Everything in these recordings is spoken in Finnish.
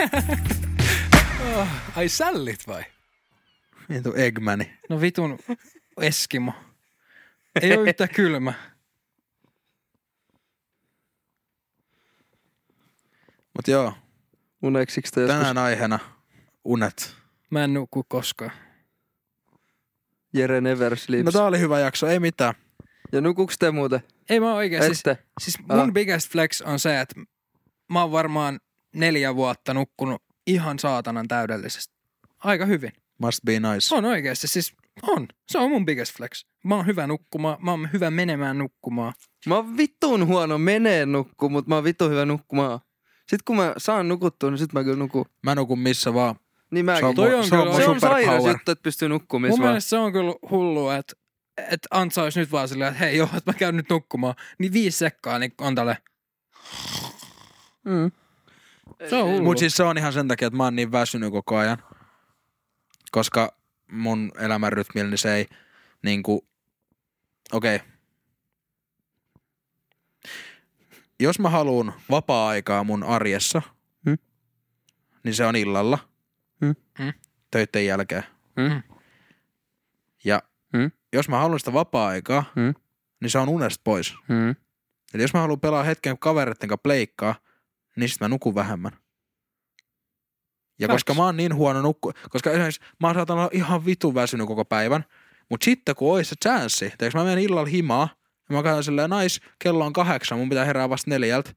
Ai sällit vai? Vitu Eggmani. No vitun Eskimo. Ei ole yhtään kylmä. Mut joo, Uneksiks te joskus tänään aiheena unet. Mä en nuku koskaan. Jere Never Sleeps? No tää oli hyvä jakso, ei mitään. Ja nukuks te muuten? Ei mä oikein. Siis, siis mun Ah. biggest flex on se, että mä oon varmaan neljä vuotta nukkunut ihan saatanan täydellisesti. Aika hyvin. Must be nice. On oikeasti. Siis on. Se on mun biggest flex. Mä oon hyvä nukkumaan. Mä oon hyvä menemään nukkumaan. Mä oon vittuun huono menee nukku, mutta mä oon vittuun hyvä nukkumaan. Sitten kun mä saan nukuttua, niin sit mä kyllä nukun. Mä nukun missä vaan. Niin mäkin. Se on, Toi mun- on se on kyllä- mun se on sairas juttu, että pystyy nukkumaan Mun missä vaan. mielestä se on kyllä hullua, että että Antsa olisi nyt vaan silleen, että hei joo, että mä käyn nyt nukkumaan. Niin viisi sekkaa, niin on tälle. Mm. Se on hullu. Mut siis se on ihan sen takia, että mä oon niin väsynyt koko ajan. Koska mun elämän rytmillä niin se ei niinku... Okei. Okay. Jos mä haluun vapaa-aikaa mun arjessa, Hmm? niin se on illalla. Hmm? Hmm? Töitten jälkeen. Mm. Ja Hmm? jos mä haluan sitä vapaa-aikaa, Hmm? niin se on unesta pois. Mm. Eli jos mä haluan pelaa hetken kavereiden kanssa pleikkaa, niin sit mä nukun vähemmän. Ja Facts. koska mä oon niin huono nukku, koska esimerkiksi mä saatan olla ihan vitu väsynyt koko päivän, mutta sitten kun ois se chanssi, tai mä menen illalla himaa, ja mä katson silleen, nais, kello on kahdeksan, mun pitää herää vasta neljältä,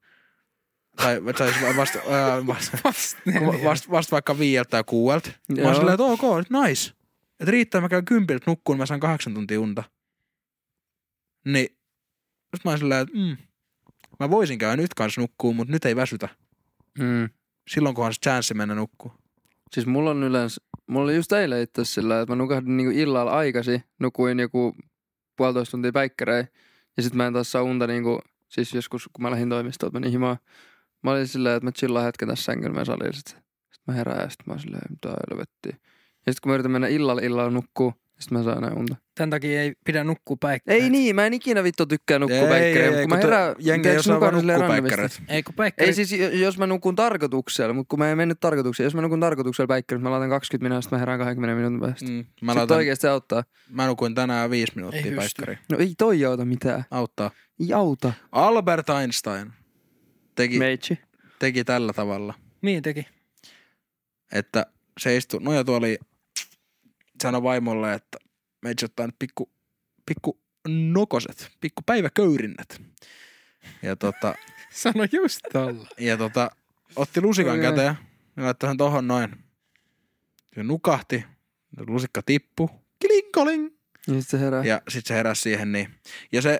tai, tai siis vasta, ää, vasta, Vasta vasta, vasta vaikka viieltä tai kuuelta. Mä oon silleen, että ok, nice. Että riittää, mä käyn kympiltä nukkuun, mä saan kahdeksan tuntia unta. Niin, sit mä oon silleen, että mm, mä voisin käydä nyt kanssa nukkuun, mutta nyt ei väsytä. Mm. Silloin kunhan se chanssi mennä nukkuun. Siis mulla on yleensä, mulla oli just eilen itse sillä, että mä nukahdin niinku illalla aikasi, nukuin joku puolitoista tuntia päikkärein. Ja sit mä en taas saa unta niinku, siis joskus kun mä lähdin toimistolta menin himaan. Mä olin silleen, että mä chillaan hetken tässä sängyllä meidän salilla. Sit, sit mä herään ja sit mä oon silleen, mitä helvettiä. Ja sit kun mä yritän mennä illalla illalla nukkuu, sit mä saan enää unta. Tämän takia ei pidä nukkua päikkäreitä. Ei niin, mä en ikinä vittu tykkää nukkua Ei, päikkärein, ei, mutta ei, kun mä kun te- herään, jengi ei osaa vaan päikkäreitä. Ei kun päikkäri. Ei siis, jo- jos mä nukun tarkoituksella, mutta kun mä en mennyt tarkoituksella. Jos mä nukun tarkoituksella päikkärissä, mä laitan 20 minuuttia, sitten mä herään 20 minuutin päästä. Mm. Mä, Sitten laitan, oikeesti se auttaa. mä nukuin tänään viisi minuuttia Ei. No ei toi auta mitään. Auttaa. Ei auta. Albert Einstein teki, Meitsi. teki tällä tavalla, Niin teki. että se istui nojatuoli, sanoi vaimolle, että meitsi ottaa nyt pikku, pikku nokoset, pikku päiväköyrinnät. Ja tota, Sano just tolla. ja tota, otti lusikan Okei. käteen ja laittoi sen tohon noin. Se nukahti, lusikka tippu, kilinkoling. Ja sit se herää. Ja sit se heräsi siihen niin. Ja se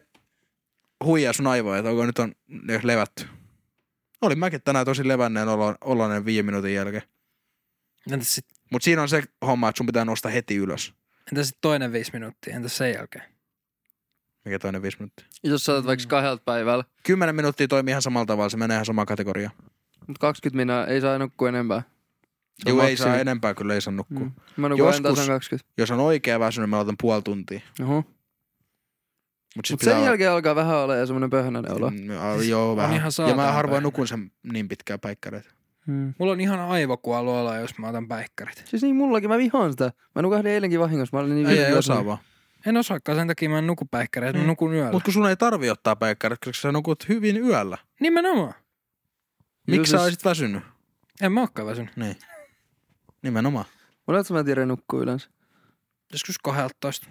huijaa sun aivoja, että onko nyt on levätty. Olin mäkin tänään tosi levänneen olo- oloinen viiden minuutin jälkeen. Entäs sitten Mut siinä on se homma, että sun pitää nousta heti ylös. entäs sit toinen viisi minuuttia? Entäs sen jälkeen? Mikä toinen viisi minuuttia? Jos sä oot vaikka kahdelta päivällä, Kymmenen minuuttia toimii ihan samalla tavalla, se menee ihan samaan kategoriaan. mutta 20 minä ei saa nukkua enempää. On Joo, ei saa enempää, kyllä ei saa nukkua. Mm. Mä nukun Joskus- Joskus... tasan 20. Jos on oikea väsynyt, mä otan puoli tuntia. Oho. Mut, Mut sen olla- jälkeen alkaa vähän olla ja semmonen pöhänäinen olo. Mm, joo, vähän. ihan ja mä harvoin nukun sen niin pitkään päikkäreitä. Mm. Mulla on ihan aivokuollu olo, jos mä otan päikkärit. Siis niin mullakin, mä vihaan sitä. Mä nukahdin eilenkin vahingossa, mä olin niin Ei, ei väsynyt. osaa vaan. En osaakaan, sen takia mä en nuku päikkäreitä, mä Mm. nukun yöllä. Mut kun sun ei tarvi ottaa päikkärit, koska sä nukut hyvin yöllä. Nimenomaan. Miksi sä siis- olisit väsynyt? En mä ookaan väsynyt. Niin. Nimenomaan. Monelta mä tiedän nukkuu yleensä. Joskus 12.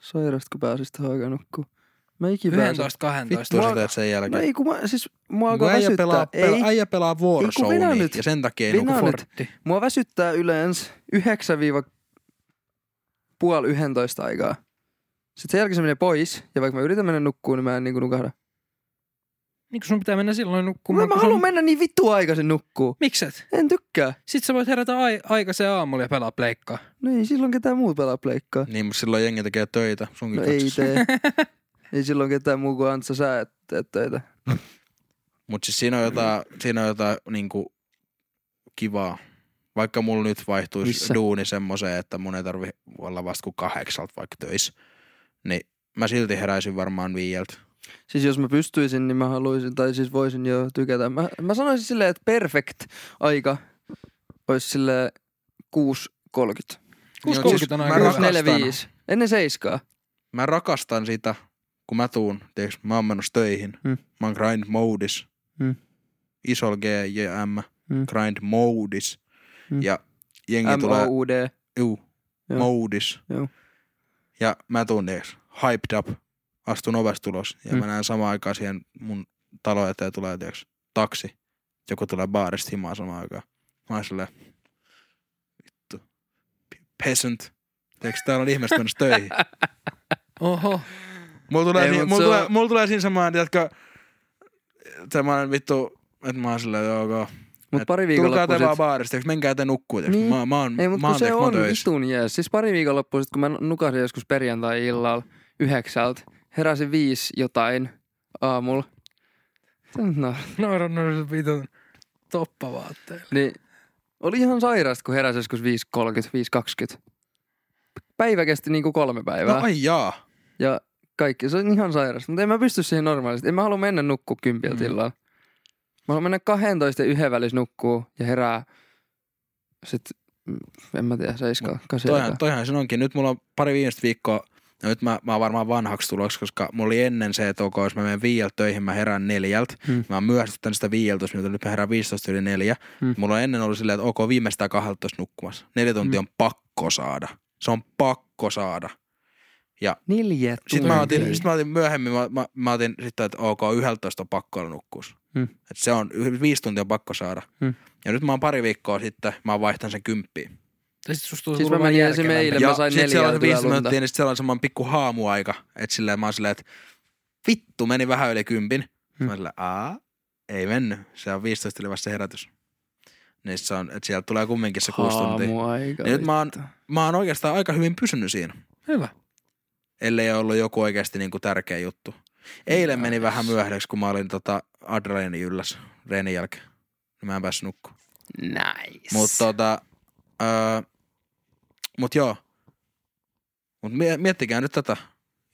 Sairasta, kun pääsis tähän aikaan nukkuu. Mä ikin pääsen. 11, 12. Vittu Mua- sä teet sen No jälkeen. ei kun mä, siis mua alkaa äijä väsyttää. pelaa, ei, pelaa, äijä pelaa Warzonea nyt. ja sen takia ei nuku nyt. for... Fortti. mua väsyttää yleensä 9 puoli 11 aikaa. Sitten sen jälkeen se menee pois, ja vaikka mä yritän mennä nukkuun, niin mä en niinku nukahda. Niin kun sun pitää mennä silloin Mä, nukkumaan. mä kun haluan sun... mennä niin vittu aikaisin nukkuu. Mikset? En tykkää. Sitten sä voit herätä ai- aikaisen aamulla ja pelaa pleikkaa. No ei silloin ketään muu pelaa pleikkaa. Niin, mutta silloin jengi tekee töitä sunkin No ei katsassa. tee. ei silloin ketään muu kuin Antsa sä et teet töitä. Mutta siis siinä on jotain, siinä on jotain niinku kivaa. Vaikka mulla nyt vaihtuisi Missä? duuni semmoiseen, että mun ei tarvi olla vasta kuin kahdeksalta vaikka töissä, niin mä silti heräisin varmaan viieltä. Siis jos mä pystyisin, niin mä haluaisin, tai siis voisin jo tykätä. Mä, mä sanoisin silleen, että perfect aika olisi sille 6.30. 6.30 on mä aika hyvä. rakastan, 4.5. Ennen seiskaa. mä rakastan sitä, kun mä tuun, tiiäks, mä oon menossa töihin. Mm. Mä oon grind modis. Mm. Isol G, J, M. Mm. Grind modis. Mm. Ja jengi tulee, M-O-U-D. juu, Joo. modis. Joo. Ja mä tuun, tiiäks, hyped up. Astun ovesta ulos. Ja Mm. mä näen samaan aikaan siihen mun talo eteen tulee, tiiäks, taksi. Joku tulee baarista himaa samaan aikaan. Mä oon silleen, vittu, peasant. Tiiäks, täällä on ihmiset menossa töihin. Oho. Mulla tulee, Ei, siinä, mut mulla, tulee, on- mulla tulee siinä semmoinen, tiedätkö, semmoinen vittu, että mä oon silleen, joo. Mut Et pari Tulkaa te vaan baarista, menkää te nukkuu. Niin. Mä, mä oon, Ei, mä mutta oon, kun se mä oon on vitun jees. Siis pari viikonloppua sit, kun mä nukasin joskus perjantai-illalla yhdeksältä, heräsin viisi jotain aamulla. No, Noira noira vitun toppavaatteilla. niin oli ihan sairasta, kun heräsi joskus 5.30, 5.20. Päivä kesti niinku kolme päivää. No ai jaa. Ja kaikki, se on ihan sairasta. Mutta en mä pysty siihen normaalisti. En mä halua mennä nukkuu kympiltä Mm. illalla. Mä haluan mennä 12 ja yhden välissä nukkuu ja herää sit, mm, en mä tiedä, seiskaa, kasi Toihan, toihan se onkin. Nyt mulla on pari viimeistä viikkoa, ja nyt mä, mä oon varmaan vanhaksi tuloksi, koska mulla oli ennen se, että ok, jos mä menen viieltä töihin, mä herään neljältä. Hmm. Mä oon myöhästyttänyt sitä viieltä, jos nyt mä herään 15 yli neljä. Hmm. Mulla on ennen ollut silleen, että ok, viimeistään 12 nukkumassa. Neljä tuntia Hmm. on pakko saada. Se on pakko saada. Neljä Sitten mä, otin, sit mä otin myöhemmin, mä, mä, mä otin sitten, että ok, 11 on pakko olla nukkuus. Hmm. Et se on, viisi tuntia on pakko saada. Hmm. Ja nyt mä oon pari viikkoa sitten, mä oon vaihtanut sen kymppiin. Tai sit susta Siis mä menin esim. eilen, mä sain neljä siellä on viisi minuuttia, niin sit siellä on semmoinen pikku haamuaika. Että silleen mä oon silleen, että vittu, meni vähän yli kympin. Hmm. Mä oon silleen, aa, ei mennyt. Se on 15 yli vasta herätys. Niin se on, että sieltä tulee kumminkin se kuusi tuntia. Haamuaika. Niin nyt mä oon, mä oon oikeastaan aika hyvin pysynyt siinä. Hyvä. Ellei ollut joku oikeasti niinku tärkeä juttu. Eilen meni vähän myöhäiseksi, kun mä olin tota adrenaliini ylläs reenin jälkeen. Niin Mä en päässyt nukkumaan. Nice. Mutta tota, öö, mut joo. Mut mie- miettikää nyt tätä.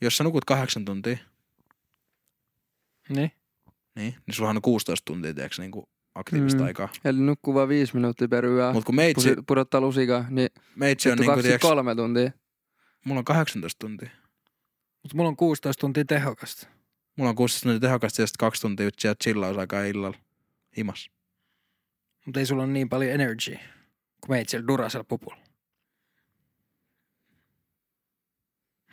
Jos sä nukut kahdeksan tuntia, Niin. niin, niin sulla on 16 tuntia, tiedätkö, niinku aktiivista Mm. aikaa. Eli nukkuu vaan viisi minuuttia per yö. Mut kun meitsi, Pusi- pudottaa lusikaa, niin meitsi on niinku, tiedätkö, 23 tuntia. mulla on 18 tuntia. Mutta mulla on 16 tuntia tehokasta. Mulla on 16 tuntia tehokasta ja sitten kaksi tuntia ytsiä chillausaikaa illalla. Himas. Mutta ei sulla ole niin paljon energy, kun meitä siellä Durasella pupulla.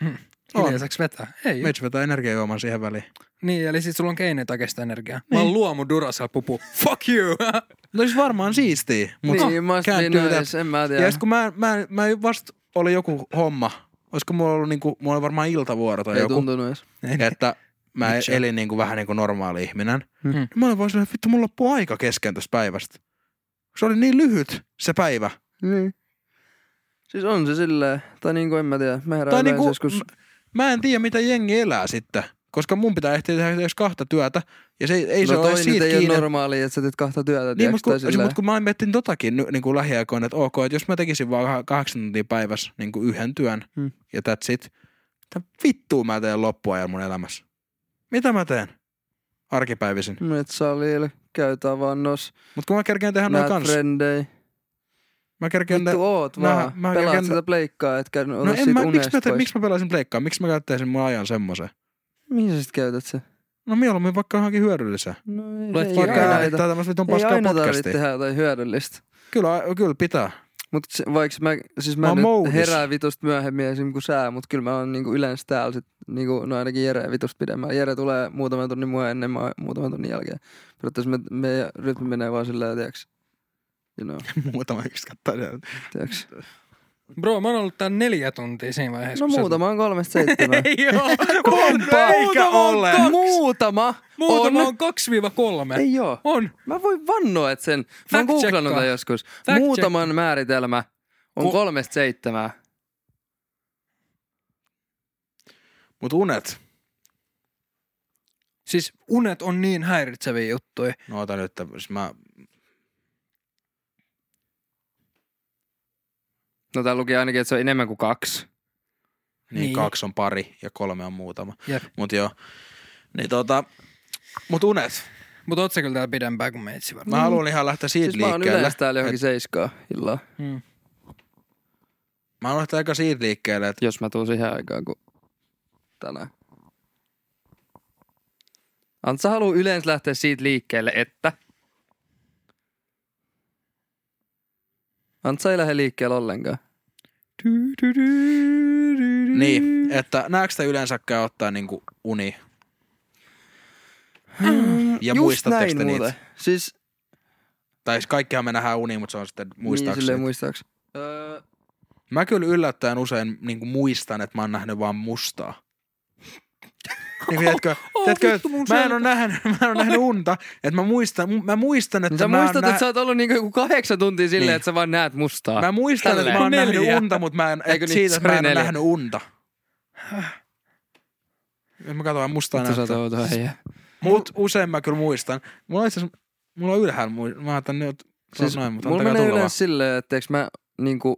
Hmm. Hiljaiseksi vetää? Ei. Meitsi vetää energiajuoman siihen väliin. Niin, eli sit sulla on keinotakesta energiaa. Mä oon luomu Duracell pupu. Fuck you! No siis varmaan siistiä, mutta niin, must can't be nice, en mä Ja tiedä. sit kun mä, mä, mä vasta oli joku homma, olisiko mulla ollut niinku, mulla oli varmaan iltavuoro tai Ei joku, tuntunut edes. että mä Mitchell. elin niinku vähän niinku normaali ihminen. Hmm. Niin Mä olin vaan silleen, että vittu mulla loppuu aika kesken tästä päivästä. Se oli niin lyhyt se päivä. Niin. Siis on se silleen, tai niinku en mä tiedä, mä herään Tai niinku, joskus, mä en tiedä mitä jengi elää sitten. Koska mun pitää ehtiä tehdä edes kahta työtä. Ja se ei, ei se no ole siitä ei ole kiinni. normaalia, että sä teet kahta työtä, Niin, mutta kun, silleen. mut kun mä miettin totakin niin kuin lähiaikoina, että ok, että jos mä tekisin vaan kahdeksan tuntia päivässä niin kuin yhden työn Hmm. ja that's it. Mitä vittua mä teen loppuajan mun elämässä? Mitä mä teen? Arkipäivisin. Metsalille, käy tavannos, Mutta kun mä kerkeen tehdä noin kanssa. frendei. Mä kerkeen te... Vittu oot Mä- vaan, mä pelaat kerken- sitä pleikkaa, etkä ota No no en siitä mä, miksi mä, te, miksi mä pelaisin pleikkaa? Miksi mä käyttäisin mun ajan semmoiseen? Mihin sä sit käytät se? No mieluummin vaikka johonkin hyödylliseen. No ei, Luet ei vaikka aina, Vaikka tämmöistä vitun ei paskaa podcastia. tehdä jotain hyödyllistä. Kyllä, kyllä pitää. Mutta vaikka mä, siis Mä mä, nyt moodis. herään vitusta myöhemmin esim. kuin sää, mutta kyllä mä oon niinku yleensä täällä sit, niinku, no ainakin Jere vitusta pidemmän. Jere tulee muutaman tunnin mua ennen, mä muutaman tunnin jälkeen. Periaatteessa me, meidän rytmi menee vaan silleen, tiiäks, you know, Muutama yksi kattaa tiiäks. Bro, mä oon ollut täällä neljä tuntia siinä vaiheessa. No muutama on kolmesta seitsemään. Ei oo. On, eikä ole. Muutama Muutama on. on 2-3. Ei oo. On. Mä voin vannoa, että sen. Mä oon Fact googlannut tämän joskus. Fact Muutaman määritelmä on Ko- kolmesta seitsemään. Mut unet. Siis unet on niin häiritseviä juttuja. No ota nyt, siis mä... No tää luki ainakin, että se on enemmän kuin kaksi. Niin, Niin. kaksi on pari ja kolme on muutama. Jep. Mut joo. Niin tota... Mut unet. Mutta oot sä kyllä täällä pidempään kuin meitsi varmaan. Mä haluan ihan lähteä siitä Siis mä oon liikkeelle. yleensä täällä johonkin seiskaa illalla, Hmm. Mä haluan lähteä aika siitä liikkeelle, että jos mä tuun siihen aikaan kuin tänään. Antsa haluu yleensä lähteä siitä liikkeelle, että... Antsa ei lähde liikkeelle ollenkaan. Niin, että näetkö te yleensäkään ottaa niinku uni? Ja Just muistatteko näin te niitä? Siis Tai siis kaikkihan me nähdään uniin, mutta se on sitten niin, muistaakseni. silleen muistaaks. Öö, Mä kyllä yllättäen usein niin kuin muistan, että mä oon nähnyt vaan mustaa. Niin, tiedätkö, Oh, tiedätkö, vittu, mun mä en ole nähnyt, mä en ole nähnyt unta, että mä muistan, mä muistan, että niin sä mä, muistat, oon että sä oot ollut niinku joku kahdeksan tuntia silleen, Niin. että sä vaan näet mustaa. mä muistan, että mä oon Tälleen. nähnyt Neljä. unta, mutta mä en, Eikö et niin? siitä, että mä en ole neljä. nähnyt unta. Mä katson vaan mustaa äijä. Mut usein mä kyllä muistan. Mulla on itse asiassa, mulla on ylhäällä, mä ajattelin nyt, Siis noin, mutta mulla antakaa menee tulla vaan. yleensä silleen, että eikö mä niinku,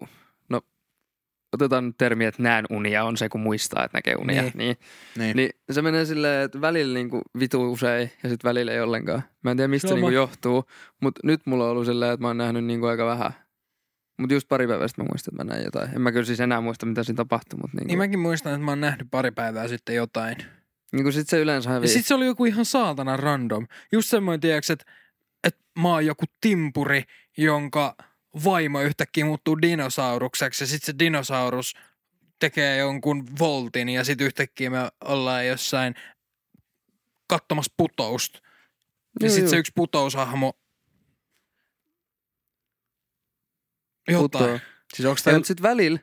otetaan nyt termi, että näen unia on se, kun muistaa, että näkee unia. Niin. Niin. Niin. niin se menee silleen, että välillä niinku vitu usein ja sitten välillä ei ollenkaan. Mä en tiedä mistä se niinku johtuu, mutta nyt mulla on ollut silleen, että mä oon nähnyt niinku aika vähän. Mutta just pari päivää sitten mä muistan, että mä näin jotain. En mä kyllä siis enää muista, mitä siinä tapahtui, mutta Niin niinku, mäkin muistan, että mä oon nähnyt pari päivää sitten jotain. niinku sit se yleensä Ja hävii. sit se oli joku ihan saatana random. Just semmoinen, tiedätkö, että, että mä oon joku timpuri, jonka vaimo yhtäkkiä muuttuu dinosaurukseksi ja sit se dinosaurus tekee jonkun voltin ja sit yhtäkkiä me ollaan jossain katsomassa putousta. Ja Juu, sit juu. se yksi putoushahmo Putoo. jotain. Siis onko Ja teillä, mutta sit välillä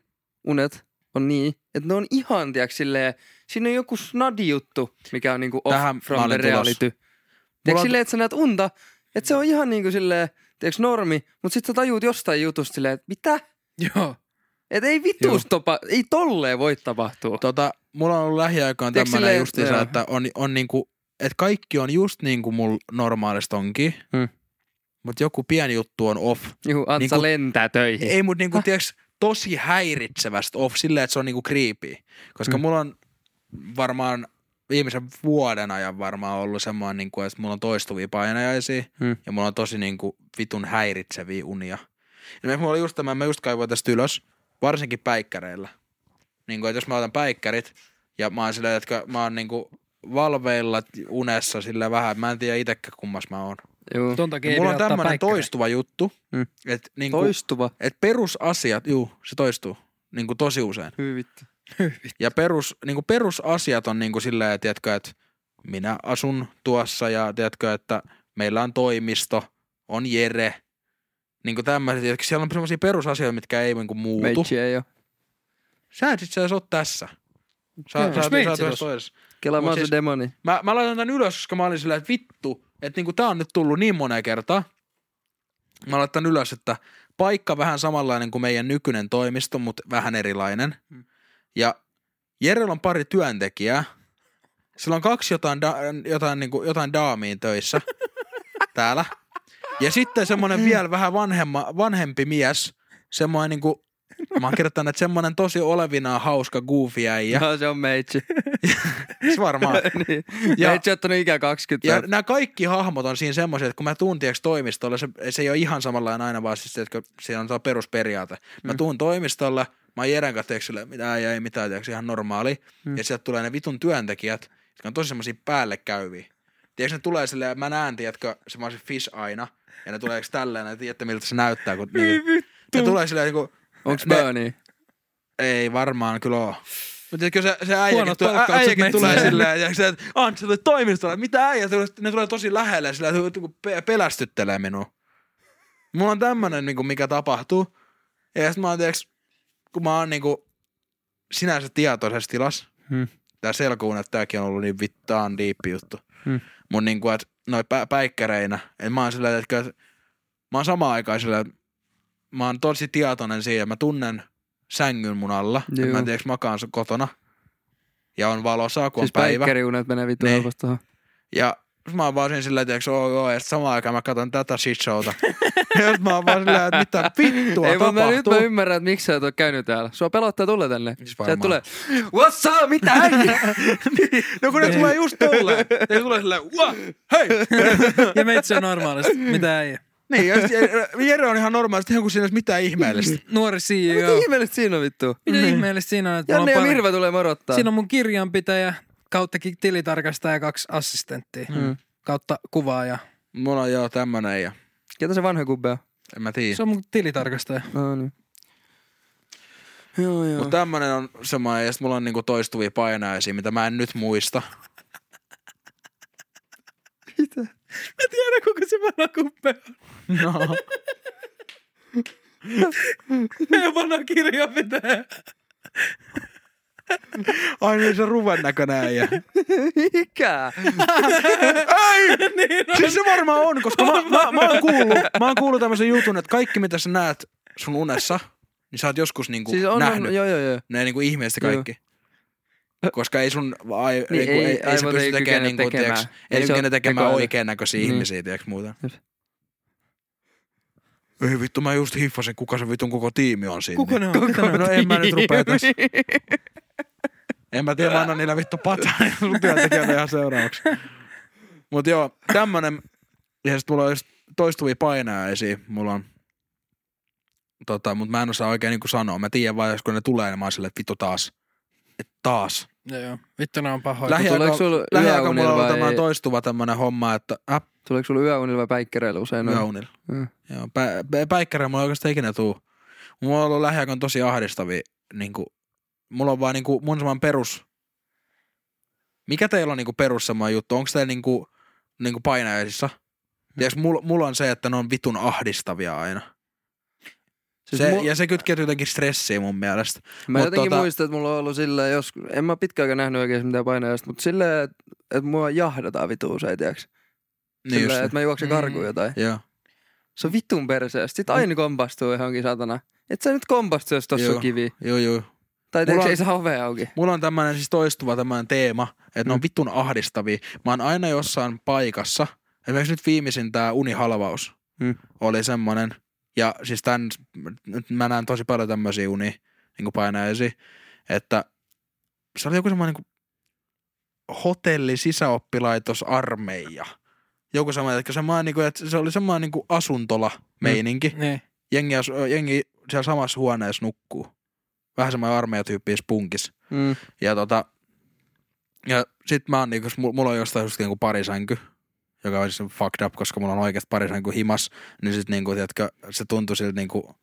unet on niin, että ne on ihan, tiiäks, silleen, siinä on joku snadi juttu, mikä on niinku off Tähän from the reality. Tiedätkö on- silleen, että sä näet unta, että se on ihan niinku silleen, tiedätkö, normi, mutta sit sä tajuut jostain jutusta silleen, että mitä? Joo. Et ei Joo. vittuus topa, ei tolleen voi tapahtua. tota, mulla on ollut lähiaikaan Tiedätkö tämmönen silleen, justiinsa, joo. että on, on niinku, että kaikki on just niin kuin mulla normaalisti onkin. Hmm. Mutta joku pieni juttu on off. Juhu, Antsa Niinku- lentää töihin. Ei mut niinku, tiiäks, tosi häiritsevästi off silleen, että se on niinku creepy. Koska Mm. mulla on varmaan viimeisen vuoden ajan varmaan ollut semmoinen, niinku, että mulla on toistuvia painajaisia Mm. ja mulla on tosi niinku, vitun häiritseviä unia. Ja mulla oli just tämä, mä just kaivoin tästä ylös, varsinkin päikkäreillä. Niinku, että jos mä otan päikkärit ja mä oon silleen, että mä oon niinku valveilla unessa sillä vähän, mä en tiedä itsekään kummas mä oon. Juu. Ton takia Ja ei mulla on päikkäreitä. toistuva juttu, Mm. että niinku, Toistuva. et perusasiat, juu, se toistuu niinku tosi usein. Hyvin vittu. Ja perus, niinku perusasiat on niinku silleen, tiedätkö, että minä asun tuossa ja tiedätkö, että meillä on toimisto, on Jere. Niinku tämmöiset, tiedätkö, siellä on sellaisia perusasioita, mitkä ei niinku muutu. Meitsi ei oo. Sä et itse asiassa ole tässä. Sä, Okei. sä, sä, sä, toisessa. Kela mä siis- se demoni. Mä, mä laitan tän ylös, koska mä olin silleen, että vittu, että niinku tää on nyt tullut niin moneen kertaan. Mä laitan ylös, että paikka vähän samanlainen kuin meidän nykyinen toimisto, mutta vähän erilainen. Hmm. Ja Jerellä on pari työntekijää. Sillä on kaksi jotain, da, jotain, niinku, jotain daamiin töissä täällä. Ja sitten semmoinen vielä vähän vanhemma, vanhempi mies, semmoinen niinku, mä oon kirjoittanut, että semmoinen tosi olevinaan hauska goofy äijä. Joo, se on meitsi. Se varmaan. niin. Ja- Meitsi on ottanut ikä 20. Ja nämä kaikki hahmot on siinä semmoisia, että kun mä tuun tiiäks, toimistolle, se, se ei ole ihan samanlainen aina, vaan siis, että siinä on tuo perusperiaate. Mä Mm. tuun toimistolle, mä oon Jeren kanssa mitä ei, ei mitään, tiiäks, ihan normaali. Mm. Ja sieltä tulee ne vitun työntekijät, jotka on tosi semmoisia päälle käyviä. Tiedätkö, ne tulee silleen, mä näen, tiedätkö, semmoisen fish aina, ja ne tulee tälleen, ja tiedätte miltä se näyttää, kun niin, ne tulee silleen niinku, Onks Bernie? ei varmaan kyllä oo. Mutta tiedätkö, se, se äijäkin, ä, palkkaukset äijäkin tulee silleen, ja se, että Ants, sä tulet toimistolle, mitä äijä, ne tulee tosi lähelle, sillä että niinku pe- pelästyttelee minua. Mulla on tämmönen, niinku, mikä tapahtuu. Ja sit mä oon, tiedätkö, kun mä oon niinku, sinänsä tietoisessa tilassa, Hmm. tää selkuun, että tääkin on ollut niin vittaan diippi juttu. Hmm. Mun niinku, että noi pä- päikkäreinä, että mä oon silleen, että että mä oon samaan aikaan että mä oon tosi tietoinen siihen, mä tunnen sängyn mun alla. että Juu. Mä en tiedä, makaan sun kotona. Ja on valosaa, kun Siis on päivä. päikkäriunet menee vittu Niin. Ja mä oon vaan silleen, tiiäks, oo, joo, ja samaan aikaan mä katson tätä shit showta. ja sit mä oon vaan silleen, että mitä vittua Ei, mutta mä, nyt tapahtuu. mä ymmärrän, että miksi sä et ole käynyt täällä. Sua pelottaa tulla tänne. Siis Sä et varmaan. tulee, what's up, mitä äijä? no kun ne tulee just tolleen. Ne tulee silleen, Wah, hei! Ja meitsi on normaalisti. Mitä ei. niin, ja Jere on ihan normaalisti, ihan kun siinä ei olisi mitään ihmeellistä. Nuori Mitä CEO. ihmeellistä siinä on vittu? Mitä ihmeellistä siinä on, että Janne ja. Mirva tulee morottaa. Siinä on mun kirjanpitäjä, kauttakin tilitarkastaja ja kaksi assistenttia. Mm. Kautta kuvaaja. Mulla on joo tämmönen ja Ketä se vanha kubbe on? en mä tiedä. Se on mun tilitarkastaja. No niin. Joo, joo. Mutta tämmönen on semmoinen, ja sit mulla on niinku toistuvia painajaisia, mitä mä en nyt muista. Mitä? Mä tiedän, kuka se vanha kuppe on. No. Meidän vanha kirjanpitäjä. Ai niin se ruven näköinen äijä. Mikä? niin on. Siis se varmaan on, koska mä, mä, mä, oon kuullut, mä oon kuullut tämmöisen jutun, että kaikki mitä sä näet sun unessa, niin sä oot joskus niinku Siis on, nähnyt. on, joo, joo, joo. Ne niinku ihmeistä Joo. kaikki. Koska ei sun ai, Niin, niinku, ei- ei, ei, ei, se pysty ei tekemään, kykene niinku, tekemään. tiiäks, Ei ei ole tekemään oikein näköisiä Niin. ihmisiä, tiiäks muuta. Ei vittu, mä just hiffasin, kuka se vitun koko tiimi on siinä. Kuka ne on? On? No en mä nyt rupea tässä. En mä tiedä, mä annan niillä vittu pataa ja sun työntekijöille ihan seuraavaksi. Mut joo, tämmönen, ja sit mulla on just toistuvia painajaisia, mulla on, tota, mut mä en osaa oikein niinku sanoa. Mä tiedän vaan, jos kun ne tulee, niin mä oon silleen, että vittu taas. Et taas. Joo, joo. Vittu ne on pahoja. Lähi- Tuleeko sulla Lähiaikoina mulla on tämmönen toistuva tämmönen homma, että äh, tuleeko sulla yöunilla vai päikkereillä usein? yöunilla. Mm. Joo, pä- pä- päikkäreillä mulla ei oikeastaan ikinä tuu. Mulla on ollut lähiaikoina tosi ahdistavia, niinku, mulla on vaan niinku, mun semmoinen perus, mikä teillä on niinku perus semmoinen juttu? Onko teillä niinku, niinku painajaisissa? Tiedätkö, mulla, mulla on se, että ne on vitun ahdistavia aina. Siis Se, mu- ja se kytkeytyy jotenkin stressiin mun mielestä. Mä Mut jotenkin tota- muistan, että mulla on ollut silleen, jos, en mä pitkään aikaa nähnyt oikein mitään painajasta, mutta silleen, että, että mua jahdataan vitu usein, tiiäks? Niin Silleen, että mä juoksen Mm. karkuun jotain. Joo. Se on vitun perseestä. Sitten aina kompastuu johonkin satana. Et sä nyt kompastu, jos tossa Joo. on kivi. Joo, joo. Tai on- ei saa ovea auki. Mulla on tämmönen siis toistuva tämmönen teema, että ne on Mm. vitun ahdistavia. Mä oon aina jossain paikassa, esimerkiksi nyt viimeisin tää unihalvaus Mm. oli semmonen, ja siis tän, nyt mä näen tosi paljon tämmöisiä uni niin painajaisia, että se oli joku semmoinen niin hotelli, sisäoppilaitos, armeija. Joku semmoinen, että, semmoinen, niin kuin, että se oli semmoinen niin asuntola meininki. Niin. Jengi, jengi siellä samassa huoneessa nukkuu. Vähän semmoinen armeijatyyppi punkis. Mm. Ja tota, ja sit mä oon niinku, mulla on jostain just niinku parisänky, joka on siis fucked up, koska mulla on oikeasti parisänky himas, niin sit niinku, tiedätkö, se tuntui siltä niinku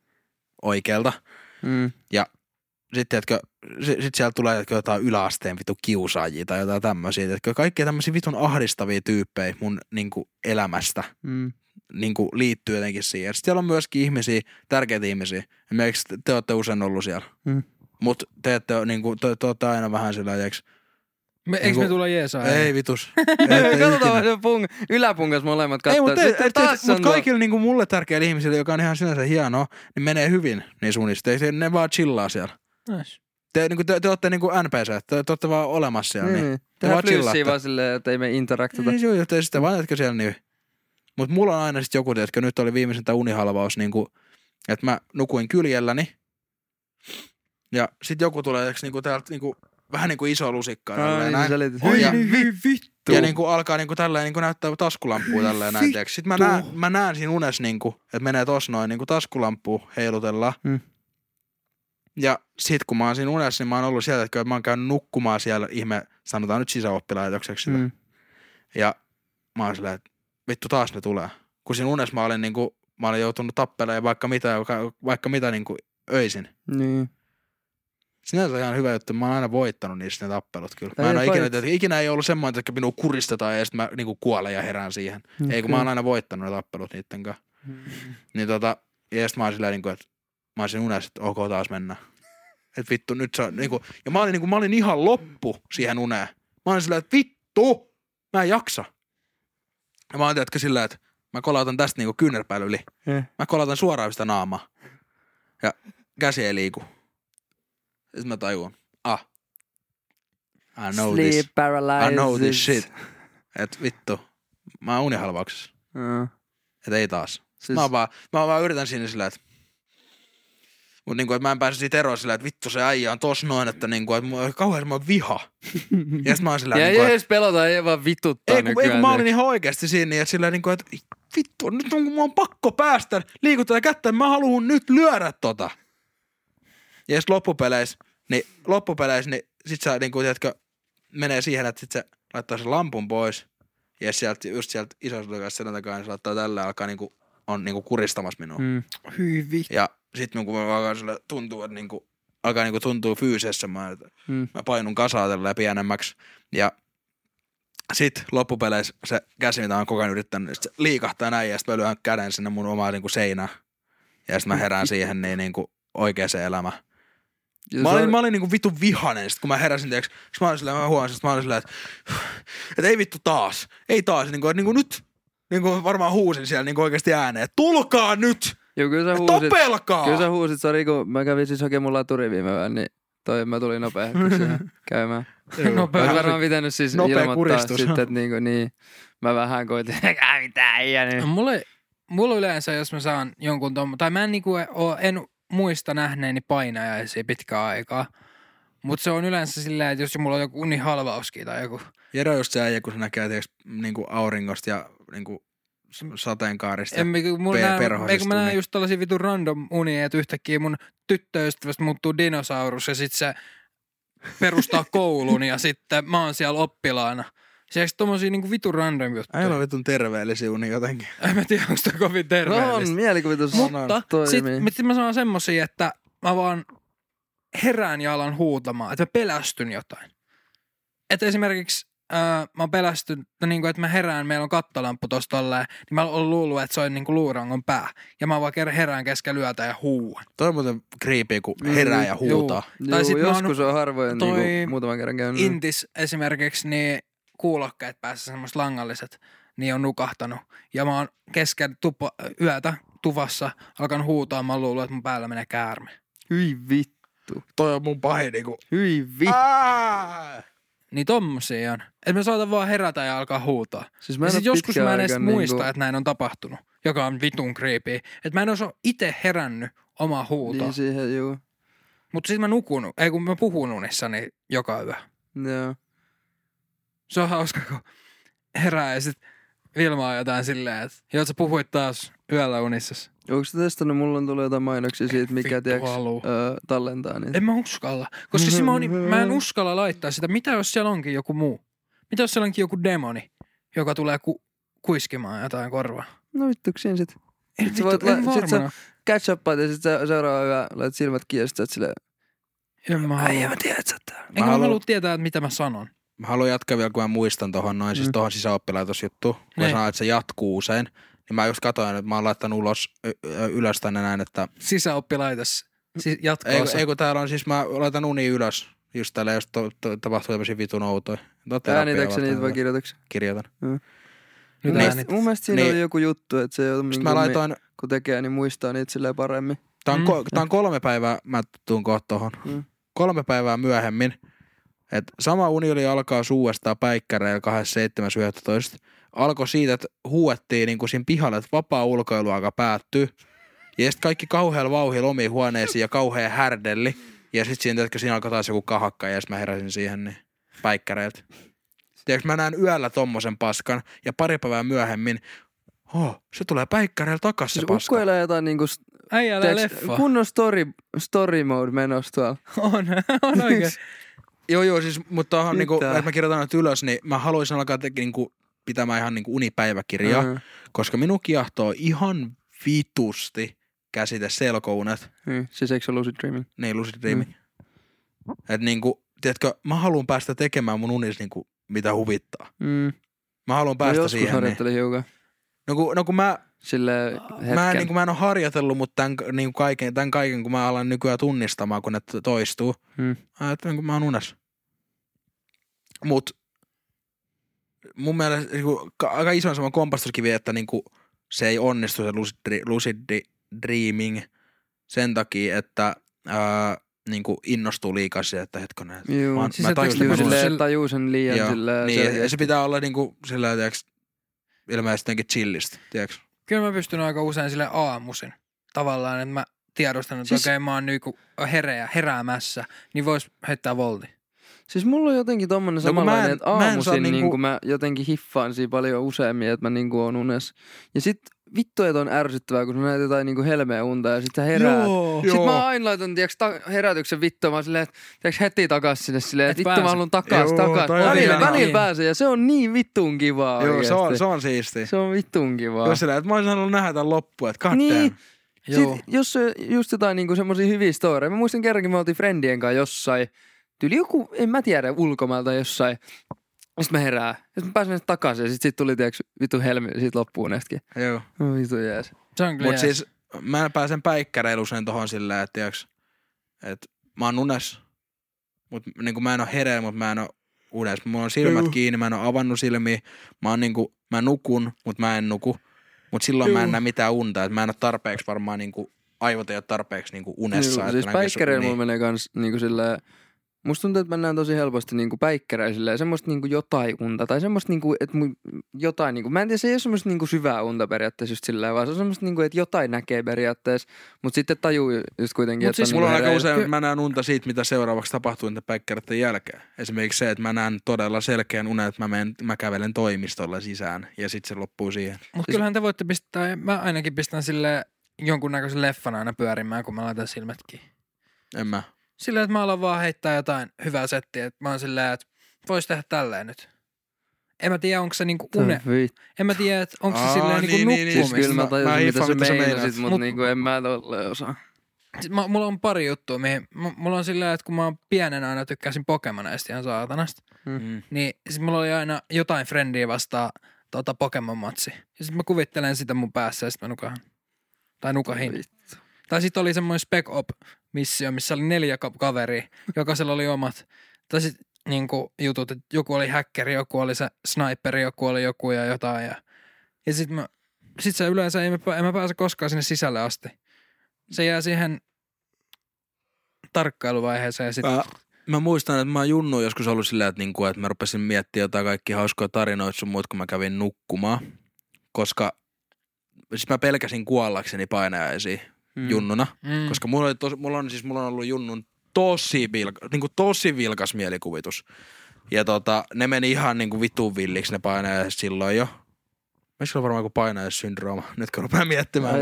oikealta. Mm. Sitten, tiedätkö, sit, sieltä tulee tiedätkö, jotain yläasteen vitu kiusaajia tai jotain tämmöisiä, tiedätkö, kaikkia tämmöisiä vitun ahdistavia tyyppejä mun niinku elämästä Mm. niinku liittyy jotenkin siihen. Sitten siellä on myöskin ihmisiä, tärkeitä ihmisiä. Esimerkiksi te, te olette usein ollut siellä. Mm. Mut te ette niinku, te, te olette aina vähän sillä, tiedätkö, Me, eikö Niinku- me tulla jeesaa? Ei vitus. Katsotaan se pung, yläpungas molemmat Ei, kattoo. mutta, mut kaikille niinku mulle tärkeille ihmisille, joka on ihan sinänsä hienoa, niin menee hyvin niin sunista. Ei Ne vaan chillaa siellä. Nice. Te, niinku, te, te olette niinku NPC, te, te olette vaan olemassa siellä. Niin. Niin. Te Tehdään vaan flyssiä vaan silleen, että ei me interaktota. Niin, joo, joo, te sitten vaan jätkö siellä niin. Mut mulla on aina sit joku, että nyt oli viimeisen tää unihalvaus, niinku, että mä nukuin kyljelläni. Ja sit joku tulee tiiäks, niinku täältä niinku, vähän niinku iso lusikka. Ai, tälleen niin näin. sä selitit. Oi, Ja- niin, vittu. Ja niinku alkaa niinku tälleen niinku näyttää taskulampua tälleen näin. Sitten mä näen, mä näen siinä unessa niinku, että menee tossa noin niinku taskulampu heilutellaan. Mm. Ja sit kun mä oon siinä unessa, niin mä oon ollut sieltä, että mä oon käynyt nukkumaan siellä ihme, sanotaan nyt sisäoppilaitokseksi. Mm. Mm. Ja mä oon silleen, että vittu taas ne tulee. Kun siinä unessa mä olin niinku, mä olin joutunut tappelemaan vaikka mitä, vaikka mitä niinku öisin. Niin. Sinänsä ihan hyvä juttu, mä oon aina voittanut niissä ne tappelut kyllä. Mä en ole ikinä, että ikinä ei ollut semmoinen, että minua kuristetaan ja sitten mä niinku kuolen ja herään siihen. Ei kun mä oon aina voittanut ne tappelut niitten kanssa. Niin tota, ja sit mä oon silleen niinku, että mä oon siinä unessa, että ok taas mennään. Et vittu, nyt se on niinku, ja mä olin niinku, mä olin ihan loppu siihen uneen. Mä olin silleen, että vittu, mä en jaksa. Ja mä oon tiedätkö silleen, että mä kolautan tästä niinku kyynärpäällä yli. Eh. Mä kolautan suoraan sitä naamaa. Ja käsi ei liiku. Sitten mä tajuan, ah, I know Sleep this. paralysis. I know this shit. Et vittu. mä oon unihalvauksessa. Joo. Että ei taas. Siis... Siis, Mä, vaan, mä vaan yritän siinä sillä, että Mut niinku, että mä en pääse siitä eroon sillä, että vittu se äijä on tos noin, että niinku, että mulla on kauhean semmoinen viha. ja sit mä oon sillä, ja niinku, ei edes pelota, ei vaan vituttaa ei, kun, ei, kun mä olin ihan oikeasti siinä, niin, että sillä niinku, että vittu, nyt on, mulla on pakko päästä liikuttaa kättä, mä haluan nyt lyödä tota. Ja sit loppupeleissä, niin loppupeleissä, niin sit sä niinku, tiedätkö, menee siihen, että sit se laittaa sen lampun pois. Ja sieltä, just sieltä isosta kanssa selän takaa, niin se laittaa tällä alkaa niinku, on niinku kuristamassa minua. Mm. Hyvin. Ja sit kun mä alkaa sille tuntuu, että niinku, alkaa niinku tuntuu fyysisessä, mä, että Mm. mä painun kasaa tällä pienemmäksi. Ja sit loppupeleissä se käsi, mitä mä oon koko ajan yrittänyt, niin se liikahtaa näin ja sit mä lyön käden sinne mun omaan niinku seinään. Ja sit mä herään siihen niin niinku oikeaan elämään. Ja Mä se olin, mä olin niinku vitun vihanen, sit kun mä heräsin, tiiäks, sit mä olin silleen, mä huomasin, sit mä olin silleen, että, että ei vittu taas, ei taas, niinku, että niinku nyt, niinku varmaan huusin siellä niinku oikeasti ääneen, että tulkaa nyt, Joo, kyllä sä huusit, topelkaa! kyllä sä huusit, sori, kun mä kävin siis hakemaan mun laturi viime yön, niin toi mä tulin nopeasti käymään. Nopea. Olisi varmaan pitänyt siis Nopea ilmoittaa kuristus. sitten, että niinku, niin, mä vähän koitin, eikä mitään äijä nyt. Mulla, mulla yleensä, jos mä saan jonkun tommo, tai mä en, niinku, oo, en muista nähneeni painajaisia pitkään aikaa. Mutta se on yleensä silleen, että jos mulla on joku unihalvauskin tai joku. Jero just se äijä, kun se näkee tiiäks, niinku auringosta ja niinku sateenkaarista. En, kun mulla eikö mä näen just tällaisia vitun random unia, että yhtäkkiä mun tyttöystävästä muuttuu dinosaurus ja sit se perustaa koulun ja sitten mä oon siellä oppilaana. Siksi tommosia niinku vitun random juttuja. On vitun terveellisiä uni jotenkin. En mä tiedä, onko toi kovin No terveellistä. on, mielikuvitus Mutta toimii. sitten sit mä sanon semmosia, että mä vaan herään ja alan huutamaan, että mä pelästyn jotain. Että esimerkiksi ää, mä pelästyn, no niin kuin, että mä herään, meillä on kattolamppu tossa tolleen, niin mä oon luullut, että se on niin kuin luurangon pää. Ja mä vaan ker- herään keskellä yötä ja huuan. Toi on muuten creepy, kun Mm, herää ja huutaa. Tai Joo, sit mä oon joskus on harvoin toi niinku, muutaman kerran käynyt. Intis esimerkiksi, niin kuulokkeet päässä semmoiset langalliset, niin on nukahtanut. Ja mä oon kesken tupa, yötä tuvassa alkan huutaa, mä oon luullut, että mun päällä menee käärme. Hyi vittu. Toi on mun pahin niinku. Hyi vittu. Aa! Niin tommosia on. Että mä saatan vaan herätä ja alkaa huutaa. Siis mä Ja sit joskus mä en edes aikaan muista, niinku- että näin on tapahtunut, joka on vitun creepy. Että mä en osaa itse herännyt omaa huutoa. Niin siihen, juu. Mutta sit mä nukun, ei kun mä puhun unissani joka yö. Joo. Se on hauska, kun herää ja sit Vilmaa jotain silleen, että joo, sä puhuit taas yöllä unissasi. Onko sä testannut, mulla on tullut jotain mainoksia siitä, mikä tiiäks, öö, tallentaa niitä. En mä uskalla. Koska siis mä, on, mä en uskalla laittaa sitä. Mitä jos siellä onkin joku muu? Mitä jos siellä onkin joku demoni, joka tulee ku, kuiskimaan jotain korvaa? No vittuksiin sit. En, Sit vittu, voit en la- sit sä-. Catch upaat ja sit sä seuraava yö laitat silmät kiinni ja sit sä oot silleen, En mä ai halua. mä tiedän, että sä oot täällä. Enkä mä, halua tietää, että mitä mä sanon. Mä haluan jatkaa vielä, kun mä muistan tohon noin, siis Mm. tohon sisäoppilaitosjuttuun. Kun Niin. sanoin, että se jatkuu usein. Niin mä just katsoin, että mä oon laittanut ulos, ylös tänne näin, että Sisäoppilaitos. Siis ei, jatkoosa. ei kun täällä on siis, mä laitan uni ylös. Just täällä, jos to, to, tapahtuu tämmöisiä vitun outoja. Äänitäksä niitä vai kirjoitatko? Kirjoitan. Nyt Mun, äänit. mielestä, mun mielestä siinä Niin. oli joku juttu, että se on mä niin laitoin, kun tekee, niin muistaa niitä silleen paremmin. tää on, Mm. ko, tää on kolme päivää, mä tuun kohta tohon. Mm. Kolme päivää myöhemmin. Et sama uni oli alkaa suuestaan päikkäreillä 27.11. Alkoi siitä, että huuettiin niin kuin siinä pihalla, että vapaa ulkoiluaika päättyy. Ja sitten kaikki kauhealla vauhilla omiin huoneisiin ja kauhea härdelli. Ja sitten siinä, tiedätkö, siinä alkoi taas joku kahakka ja sitten mä heräsin siihen niin päikkäreiltä. Tiedätkö, mä näen yöllä tommosen paskan ja pari päivää myöhemmin, oh, se tulee päikkäreillä takas se Siis paska. ukkoilee jotain niinku, Äijällä leffa. kunnon story, story mode menossa tuolla. On, on oikein. Joo, joo, siis, mutta tohon, niinku, että mä kirjoitan nyt ylös, niin mä haluaisin alkaa te, niinku, pitämään ihan niinku unipäiväkirjaa, mm. Koska minun kiehtoo ihan vitusti käsite selkounet, Mm. Siis eikö se lucid dreaming? niin lucid dreaming. Mm. Että niinku, tiedätkö, mä haluan päästä tekemään mun unissa niinku, mitä huvittaa. Mm. Mä haluan No päästä joskus siihen. Niin. hiukan. No kun, no kun mä, Silleen hetken. mä, en, niin kuin, mä en ole harjoitellut, mutta tämän, niin kaiken, tämän kaiken, kun mä alan nykyään tunnistamaan, kun ne to- toistuu, Mm. mä ajattelen, kun mä oon unessa. Mut mun mielestä niin kuin, aika iso on semmoinen kompastuskivi, että niin kuin, se ei onnistu se lucid, lucid dreaming sen takia, että ää, niin kuin innostuu liikaa siihen, että hetkonen. että Juu. Mä, Siis mä tajusin, että mä sille- silleen tajuu sen liian Joo, silleen niin, selkeästi. se pitää olla niinku sillä tiiäks, ilmeisesti jotenkin chillistä, tiedätkö? Kyllä mä pystyn aika usein sille aamuisin. Tavallaan, että mä tiedostan, että Siis- okei mä oon niinku hereä, heräämässä, niin vois heittää volti. Siis mulla on jotenkin tommonen No samanlainen, mä en- että mä aamuisin niinku... niinku- Niin mä jotenkin hiffaan siinä paljon useammin, että mä niinku on unessa. Ja sit vittu, että on ärsyttävää, kun sä näet jotain niinku helmeä unta ja sit sä heräät. Joo. Sitten mä aina laitan tiiäks, ta- herätyksen vittua, mä silleen, että tiiäks, heti takas sinne silleen, Et että vittu mä pääse. haluan takas, Joo, takas. toi on Välillä, välillä pääsee ja se on niin vittun kivaa Joo, se on, se on siisti. se on vittun kivaa. Jos sillä, että mä olisin halunnut nähdä tämän loppuun, että god Niin. Joo. Sitten, jos se just jotain niinku semmosia hyviä storeja. Mä muistan kerrankin, me oltiin friendien kanssa jossain. Tyyli joku, en mä tiedä, ulkomailta jossain. Ja sit mä herää. Ja sit mä pääsen sinne takaisin. Ja sit sit tuli, tiiäks, vittu helmi siitä loppuun nästäkin. Joo. No vittu jees. Se on kyllä Mut jees. siis mä pääsen päikkäreilu sen tohon silleen, että tiiäks, että mä oon unes, mut niinku mä en oo hereillä, mut mä en oo unes. Mulla on silmät Juu. kiinni, mä en oo avannut silmiä. Mä oon niinku, mä nukun, mut mä en nuku. Mut silloin mä en näe mitään unta, että mä en oo tarpeeksi varmaan niinku, aivot ei oo tarpeeksi niinku unessa. Että siis päikkäreillä unia. mulla menee kans niinku silleen, musta tuntuu, että mä näen tosi helposti niinku päikkäreillä silleen, semmoista niinku jotain unta tai semmoista niinku, että mun jotain niinku, mä en tiedä, se ei ole semmoista niinku syvää unta periaatteessa just silleen, vaan se on semmoista niinku, että jotain näkee periaatteessa, mutta sitten tajuu just kuitenkin, Mut että siis on Mulla on niinku aika hereillä. usein, mä näen unta siitä, mitä seuraavaksi tapahtuu niiden päikkäreiden jälkeen. Esimerkiksi se, että mä näen todella selkeän unen, että mä, menen, mä kävelen toimistolla sisään ja sitten se loppuu siihen. Mutta kyllähän te voitte pistää, mä ainakin pistän sille jonkunnäköisen leffan aina pyörimään, kun mä laitan silmät kiinni. En mä. Silleen, että mä alan vaan heittää jotain hyvää settiä, että mä oon silleen, että vois tehdä tälleen nyt. En mä tiedä, onko se niinku une, en mä tiedä, että onko se Aa, silleen niinku niin, niin, niin. nukkumista. Siis kyllä mä tajusin, mä mitä sä meinasit, mutta Mut- niinku en mä tolle osaa. Sit mä, mulla on pari juttua, mihin, mulla on silleen, että kun mä oon pienen aina tykkäsin Pokemoneista ihan saatanasta, Mm. niin sit mulla oli aina jotain frendiä vastaan tota Pokemon-matsi. Ja sit mä kuvittelen sitä mun päässä ja sit mä nukahan. Tai nukahin. Vittu. Tai sit oli semmoinen Spec Op-missio, missä oli neljä ka- kaveria, jokaisella oli omat. Tai sit niinku jutut, että joku oli häkkeri, joku oli se sniperi, joku oli joku ja jotain. Ja, ja sit mä, sit se yleensä, ei mä, en mä pääse koskaan sinne sisälle asti. Se jää siihen tarkkailuvaiheeseen ja sit, Mä, muistan, että mä Junnu joskus ollut silleen, että, niinku, että mä rupesin miettimään jotain kaikki hauskoja tarinoita sun muut, kun mä kävin nukkumaan. Koska siis mä pelkäsin kuollakseni painajaisiin Mm. junnuna. mm, Koska mulla, oli tos, mulla, on, siis, mulla on ollut junnun tosi, vilka, niin kuin tosi vilkas mielikuvitus. Ja tota, ne meni ihan niin kuin vitun villiksi ne painajaiset silloin jo. Mä on varmaan joku painajaissyndrooma, nyt kun rupeaa miettimään.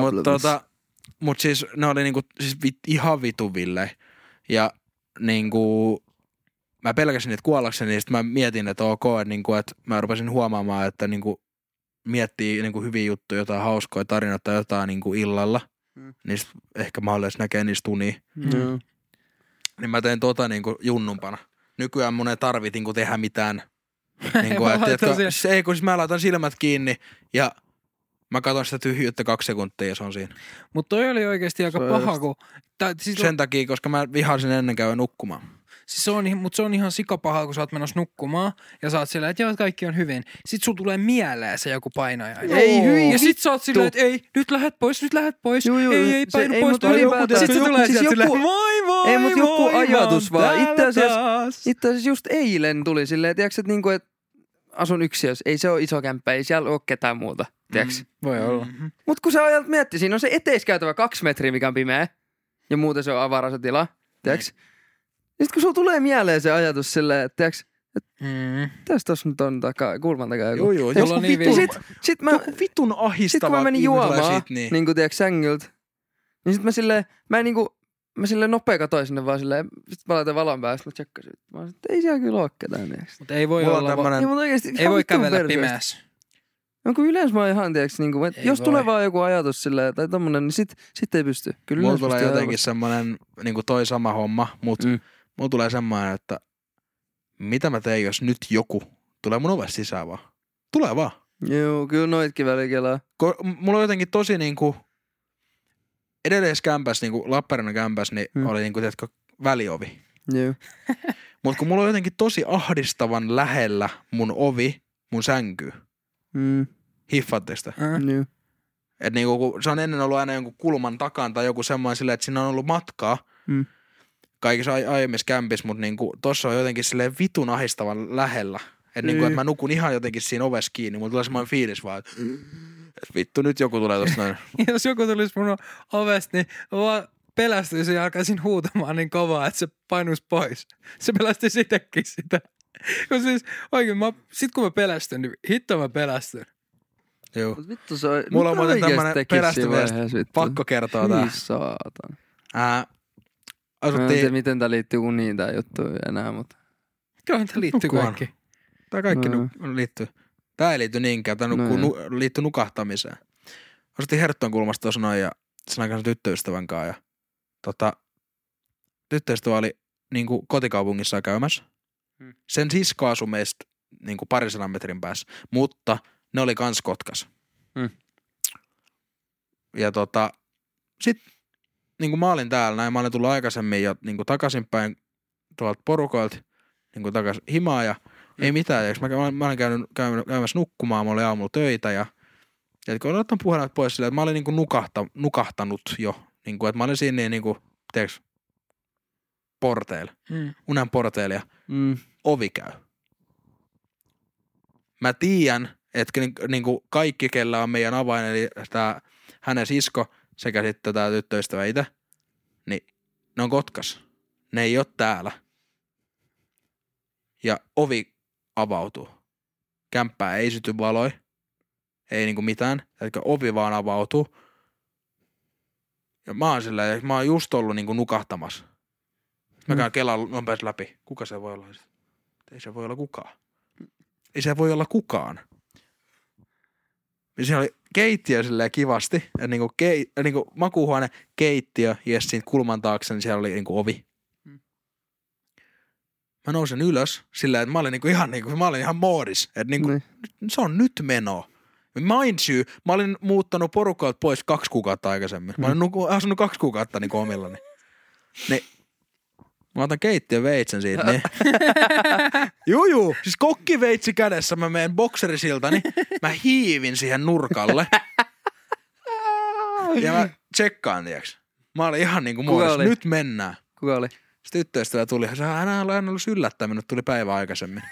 Mutta mut, tota, mut siis ne oli niinku, siis vit, ihan vitun villei. Ja niinku, mä pelkäsin niitä kuollakseni, niin sit mä mietin, että ok, että, niinku, että mä rupesin huomaamaan, että niinku, miettii niinku hyviä juttuja, jotain hauskoja tarinoita tai jotain niinku illalla. Mm. Niin ehkä mahdollisesti näkee niistä unia. Joo. Niin mä tein tota niinku junnumpana. Nykyään mun ei tarvitse niinku tehdä mitään. Niinku, Mä että, siihen- se ei, kun siis mä laitan silmät kiinni ja mä katson sitä tyhjyyttä kaksi sekuntia ja se on siinä. Mutta toi oli oikeasti aika Se paha, just- kun... Tai, siis, Sen takia, koska mä vihasin ennen käydä nukkumaan. Siis se on, ihan- mut se on ihan sikapaha, kun sä oot menossa nukkumaan ja sä oot silleen, että joo, että kaikki on hyvin. Sit sulla tulee mieleen se joku painaja. Ei hyi, Ja sit sä oot silleen, että ei, nyt lähet pois, nyt lähet pois. Juu, juu, ei, ei, se- painu ei, pois. painu pois. Sit se joku- tulee siis sieltä joku- moi moi, Ei, mut joku ajatus vaan. Itse asiassa-. Itse asiassa just eilen tuli silleen, tiiäks, että niinku, et asun yksiössä. Ei se ole iso kämppä, ei siellä ole ketään muuta. Tiiäks? Mm, voi olla. Mm-hmm. Mut kun sä ajat miettii, siinä on se eteiskäytävä kaksi metriä, mikä on pimeä. Ja muuten se on avara se tila. Tiiäks? Sitten kun sulla tulee mieleen se ajatus silleen, että tiiäks, Mm. tässä tossa nyt on takaa, kulman takaa joku. Joo, joo. Mulla on niin vittu, villi- sit, sit mä, Joku vitun ahistava sit kun mä menin juomaan, niin. niin kuin tiiäks, sängyltä, niin sit mä silleen, mä en niinku, mä silleen nopea katoin sinne vaan silleen, sit mä laitan valon päästä, mä tsekkasin. Mä olin, että ei siellä kyllä oo ketään, tiiäks. Mutta ei voi Mulla olla, va- tämmönen, Ei, mutta oikeesti, ei voi vitun kävellä pimeässä. No kun yleensä mä oon ihan, tiiäks, niinku, että Ei jos voi. tulee vaan joku ajatus silleen, tai tommonen, niin sit, sit ei pysty. Kyllä mulla tulee jotenkin helposti. semmonen, niinku toi sama homma, mut Mm. Mulla tulee semmoinen, että mitä mä teen, jos nyt joku tulee mun ovesta sisään vaan. Tulee vaan. Joo, kyllä noitkin välikelaa. Ko- mulla on jotenkin tosi niinku, edellisessä kämpässä, niinku Lappeenrannan kämpässä, niin Mm. mm. oli niinku, tiedätkö, väliovi. Joo. Mutta kun mulla on jotenkin tosi ahdistavan lähellä mun ovi, mun sänky. Mm. Hiffaatteko sitä? Mm. Joo. Et niinku, kun se on ennen ollut aina jonkun kulman takan tai joku semmoinen silleen, että siinä on ollut matkaa. Mm. Kaikissa ai- aiemmissa kämpissä, mutta niinku, tossa on jotenkin silleen vitun ahistavan lähellä. Että niinku, Ei. et mä nukun ihan jotenkin siinä ovessa kiinni. Mulla tulee semmoinen fiilis vaan, että et vittu nyt joku tulee tosta noin. Jos joku tulisi mun ovesta, niin vaan pelästyisin ja alkaisin huutamaan niin kovaa, että se painuisi pois. Se pelästyisi itsekin sitä. Kun siis oikein, mä, sit kun mä pelästyn, niin hitto mä pelästyn. Joo. Mut vittu se on... Mulla on muuten tämmönen vittu? Pakko kertoa tää. Hyi saatan. Ää, Mä en tiedä, asuttiin, miten tää liittyy uniin tää juttu enää, mutta... Kyllähän tämä liittyy Nukuaan. kaikki. tää kaikki No. nu, liittyy. Tää ei liity niinkään, tää No nukkuu, joo. nu, liittyy nukahtamiseen. Asuttiin Hertton kulmasta tuossa noin ja sen aikaan tyttöystävän kanssa ja tota, tyttöystävä oli niinku kotikaupungissa käymässä. Hmm. Sen sisko asui meistä niinku parisadan metrin päässä, mutta ne oli kans Kotkas. Hmm. Ja tota, sit niinku mä olin täällä näin, mä olin tullut aikaisemmin jo niinku takaisinpäin tuolta porukoilta niinku takas himaa ja ei mitään. Ja mä, mä, mä olin käynyt, käynyt, käymässä nukkumaan, mä olin aamulla töitä ja, ja kun olin ottanut puhelimet pois silleen, että mä olin niinku nukahta, nukahtanut jo. Niinku, että mä olin siinä niin, niinku, tiedätkö, porteilla, Mm. unen porteilla ja Mm. ovi käy. Mä tiedän, että niin, niin kuin kaikki, kellä on meidän avain, eli tää, hänen sisko sekä sitten tämä tyttöystävä itse, niin ne on Kotkas. Ne ei ole täällä. Ja ovi avautuu. Kämppää ei syty valoi. Ei niinku mitään. Eli ovi vaan avautuu. Ja mä oon silleen, mä oon just ollut niinku nukahtamassa. Mä käyn Kelan nopeasti läpi. Kuka se voi olla? Ei se voi olla kukaan. Ei se voi olla kukaan. Ja siinä oli keittiö silleen kivasti. Ja niinku, kei, ja niinku makuuhuone, keittiö ja siitä kulman taakse, niin siellä oli niinku ovi. Mm. Mä nousin ylös silleen, että mä olin niinku ihan, niinku, mä olin ihan moodis. Että niinku, Niin. se on nyt meno. Mind you, mä olin muuttanut porukalta pois kaksi kuukautta aikaisemmin. Mä olin nuku, asunut kaksi kuukautta niin omillani. Niin, mä otan keittiön veitsen siitä, niin. juu, juu, siis kokkiveitsi kädessä, mä menen bokserisiltani, mä hiivin siihen nurkalle. ja mä tsekkaan, tiiäks. Mä olin ihan niinku muodossa, nyt mennään. Kuka oli? Sitten tyttöystävä tuli, se hän on aina ollut yllättää minut, tuli päivä aikaisemmin.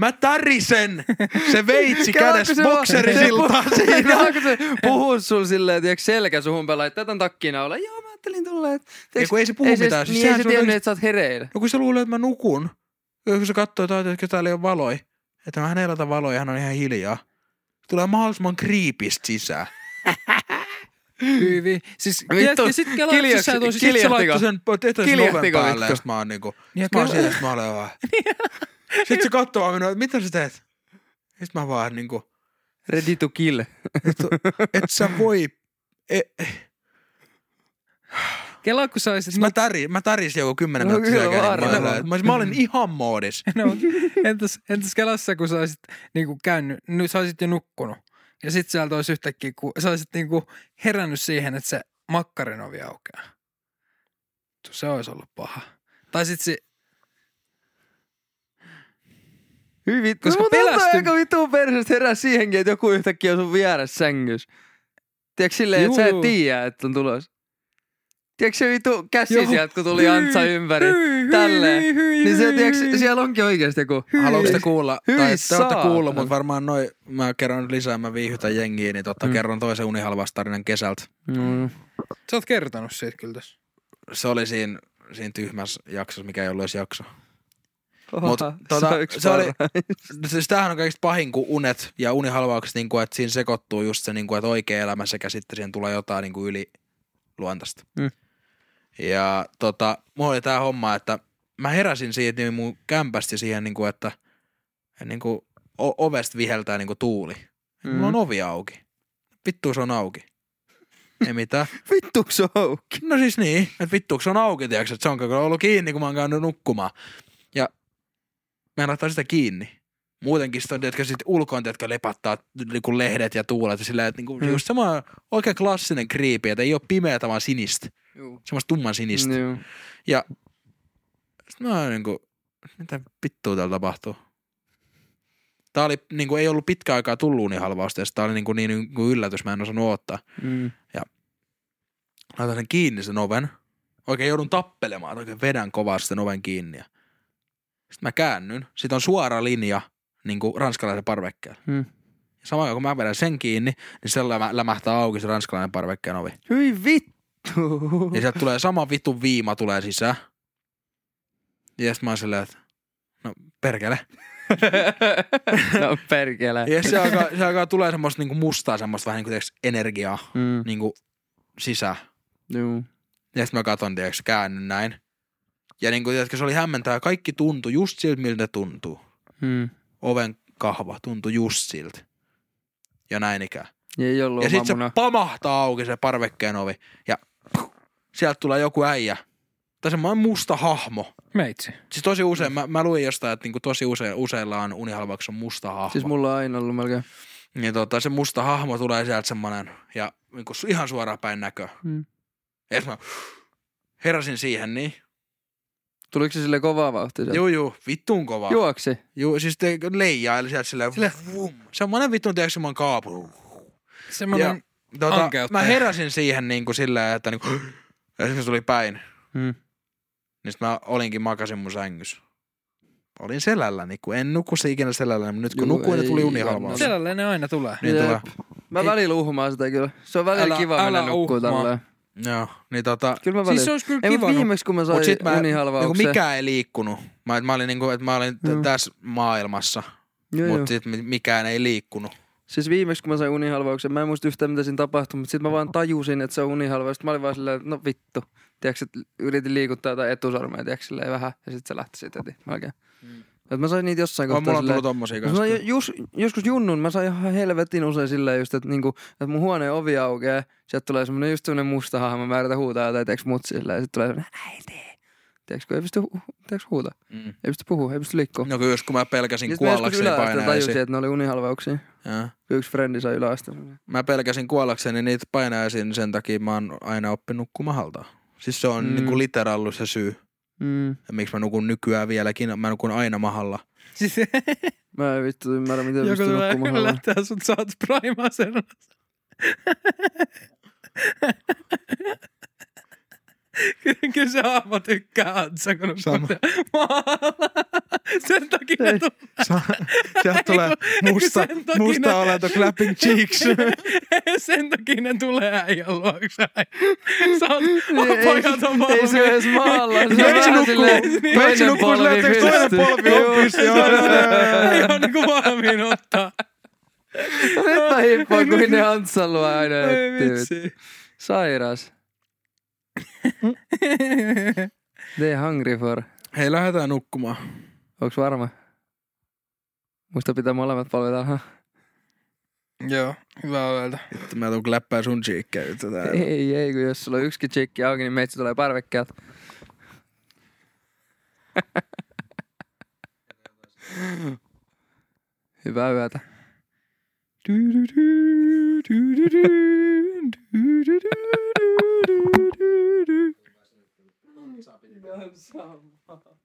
Mä tärisen se veitsi kädessä bokserisiltaan siinä. Kelaako se puhuu sul silleen, tiiäks, selkä suhun pelaa, että tätä takkina olla. Joo, ajattelin tulla, että... Ei, kun ei se puhu ei mitään. Siis Niin ei se se tiennyt, oikeesti- että sä oot hereillä. No kun se luulee, että mä nukun. Ja kun se katsoo, että että täällä ei ole valoi. Että mä hän ei laita valoja, hän on ihan hiljaa. Tulee mahdollisimman kriipistä sisään. Hyvin. Siis Vittu, tiedätkö, sit kelaa, kiljaks- sä Sitten se laittoi sen, tehtäisi sen oven päälle ja sit mä oon niinku, Ja mä oon siellä, sit mä olen vaan. Sitten se katsoo vaan minua, että mitä sä teet? Sitten mä vaan niinku, Ready to kill. että et sä voi, e, kelaa kun sä olisit... Siis mä, täri, mä tärisin joku kymmenen No minuuttia kyllä varmaan. Mä, olin- mä, mä olin ihan moodis. No, entäs, entäs kelassa, kun sä olisit niinku käynyt, nyt sä olisit jo nukkunut. Ja sit sieltä olisi yhtäkkiä, kun sä olisit niinku herännyt siihen, että se makkarin ovi aukeaa. Se olisi ollut paha. Tai sit se, Hyvin. Koska Mutta pelästyn- aika vittu perseestä herää siihenkin, että joku yhtäkkiä on sun vieressä sängyssä. Tiedätkö silleen, että sä et tiedä, että on tulos. Tiedätkö se vittu käsi Joo. sieltä, kun tuli Antsa ympäri. Hyi, hyi, tälleen. hyi, hyi, Niin se, tiedätkö, siellä onkin oikeasti joku. Haluatko te kuulla, Hyi tai te olette kuullut, mutta varmaan noin, mä kerron nyt lisää, mä viihytän jengiä, niin totta Mm. kerron toisen unihalvastarinan kesältä. Mm. Sä oot kertonut siitä kyllä tässä. Se oli siinä, siinä tyhmässä jaksossa, mikä ei ollut edes jakso. Oha, Mut, tota, se, se oli-. Siis tämähän on kaikista pahin kuin unet ja unihalvaukset, niin kuin, että siinä sekoittuu just se, niin kuin, että oikea elämä sekä sitten siihen tulee jotain niin kuin yli luontaista. Mm. Ja tota, mulla oli tää homma, että mä heräsin siitä niin mun kämpästi siihen, niin kuin, että niin kuin, o- ovesta viheltää niin kuin tuuli. Mm. Mulla on ovi auki. Vittu se on auki. Ei mitään. Vittuks se on auki? No siis niin, että vittu se on auki, tiiäks, että se on ollut kiinni, kun mä oon käynyt nukkumaan. Ja mä en laittaa sitä kiinni. Muutenkin sitä on, tiedätkö, sit ulkoon, tiedätkö, lepattaa niinku lehdet ja tuulet ja silleen, että niinku, Mm. just semmoinen oikein klassinen kriipi, että ei ole pimeätä, vaan sinistä. Juu. Semmoista tumman sinistä. Joo. Sitten mä oon niinku, mitä vittua täällä tapahtuu? Tää oli, niinku, ei ollut pitkä aikaa tullut unihalvausta, ja tää oli niinku, niin niinku yllätys, mä en osannut odottaa. Mm. laitan sen kiinni sen oven. Oikein joudun tappelemaan, oikein vedän kovasti sen oven kiinni. Ja Sitten mä käännyn. Sitten on suora linja niin kuin ranskalaisen parvekkeella. Hmm. Ja samaan aikaan kun mä vedän sen kiinni, niin se lämä- lämähtää auki se ranskalainen parvekkeen ovi. Hyi vittu. Ja sieltä tulee sama vitun viima tulee sisään. Ja sitten mä oon silleen, että no perkele. no perkele. Ja se alkaa, se alkaa tulee semmoista niinku mustaa semmoista vähän niinku tiiäks, energiaa Mm. niinku sisään. Juu. Ja sitten mä katon, tiiäks, käännyn näin. Ja niinku, se oli hämmentävää. Kaikki tuntui just siltä, miltä tuntuu. Mm. Oven kahva tuntui just siltä. Ja näin ikään. Ei ollut Ja sitten se pamahtaa auki se parvekkeen ovi. Ja sieltä tulee joku äijä. Tai semmoinen musta hahmo. Meitsi. Siis tosi usein, mä, mä luin jostain, että niinku tosi usein, useilla on unihalvauksessa musta hahmo. Siis mulla on aina ollut melkein. Niin tota, se musta hahmo tulee sieltä semmonen, ja niinku ihan suoraan päin näkö. Mm. Ja mä heräsin siihen, niin. Tuliko se sille kovaa vauhtia? sieltä? Juu, juu, vittuun kova. Juoksi. Juu, siis te leijaili sieltä silleen, Sille- vum. Semmonen vittuun, tiedätkö, semmonen kaapu. Semmoinen, Tota, mä heräsin siihen niinku silleen, että niinku, ja sitten se tuli päin. Mm. Niin sit mä olinkin makasin mun sängyssä. Olin selälläni, kun en nuku se ikinä selälläni, mutta nyt kun Juu, nukuin, niin tuli ei unihalvaus. kannata. sellainen ne aina tulee. Niin Jep. tulee. Mä välillä uhmaan sitä kyllä. Se on välillä Älä- kiva älä mennä nukkuu uhmaa. Joo, niin tota, Kyllä mä välillä. Siis se olisi kyllä Ei, kiva. mutta nu- viimeksi kun mä sain sit mä, niinku mikään ei liikkunut. Mä, mä olin niinku, että mä olin t- tässä maailmassa, mutta sit mi- mikään ei liikkunut. Siis viimeksi kun mä sain unihalvauksen, mä en muista yhtään mitä siinä tapahtui, mutta sitten mä vaan tajusin, että se on unihalvaus. Sitten mä olin vaan silleen, että no vittu. Tiedätkö, että yritin liikuttaa jotain etusormea, tiedätkö, silleen vähän. Ja sitten se lähti siitä heti melkein. Mm. Et mä sain niitä jossain On, kohtaa mulla on silleen, tullut tommosia Mä kanssa. jos, joskus junnun, mä sain ihan helvetin usein silleen just, että, niinku, että mun huoneen ovi aukeaa, sieltä tulee semmonen just semmonen musta hahmo, mä yritän huutaa jotain, teeks mutsi silleen, ja sit tulee semmonen äiti. Tiedätkö, kun ei pysty, hu- tiedätkö huutaa, Mm. ei pysty puhua, ei pysty liikkua. No kyllä, kun mä pelkäsin Ja kuollakseni yläasteella tajusin, painajaisiin. että ne oli unihalvauksia. Joo. Yksi frendi sai yläasteella. Mä pelkäsin kuollakseni niitä painajaisiin, sen takia mä oon aina oppinut nukkumaan haltaan. Siis se on mm. niinku literallu se syy. Mm. Ja miksi mä nukun nykyään vieläkin, mä nukun aina mahalla. Siis Mä en vittu ymmärrä, miten joku pystyy tulee nukkumaan. halvalla. lähteä sut saat prime-asennossa. Kyllä, kyllä se hahmo tykkää Antsa, kun Sama. nukkuu maalla. Sen takia ne Ei. Sa- Sieltä tulee musta, musta ne- olento clapping cheeks. Sen takia ne tulee äijän luokse. Sä oot, oh, pojat on Ei se edes maalla. Se vähän nukkuu- toinen nukkuu polvi silleen, että toinen pystyy. polvi on Joo. pystyssä. Joo, joo, joo, Ei joo. ole niinku valmiin ottaa. Nyt mä hippaan, kuin ne Antsan luo aina. Sairas. They hungry for. Hei, lähdetään nukkumaan. Onks varma? Muista pitää molemmat polvet alhaa. Joo, hyvä yöltä. Vittu, mä tuun läppää sun cheekkejä nyt täällä. Ei, ei, kun jos sulla on yksikin tsekki auki, niin meitsi tulee parvekkeelta. Hyvää yötä. Ihan sama.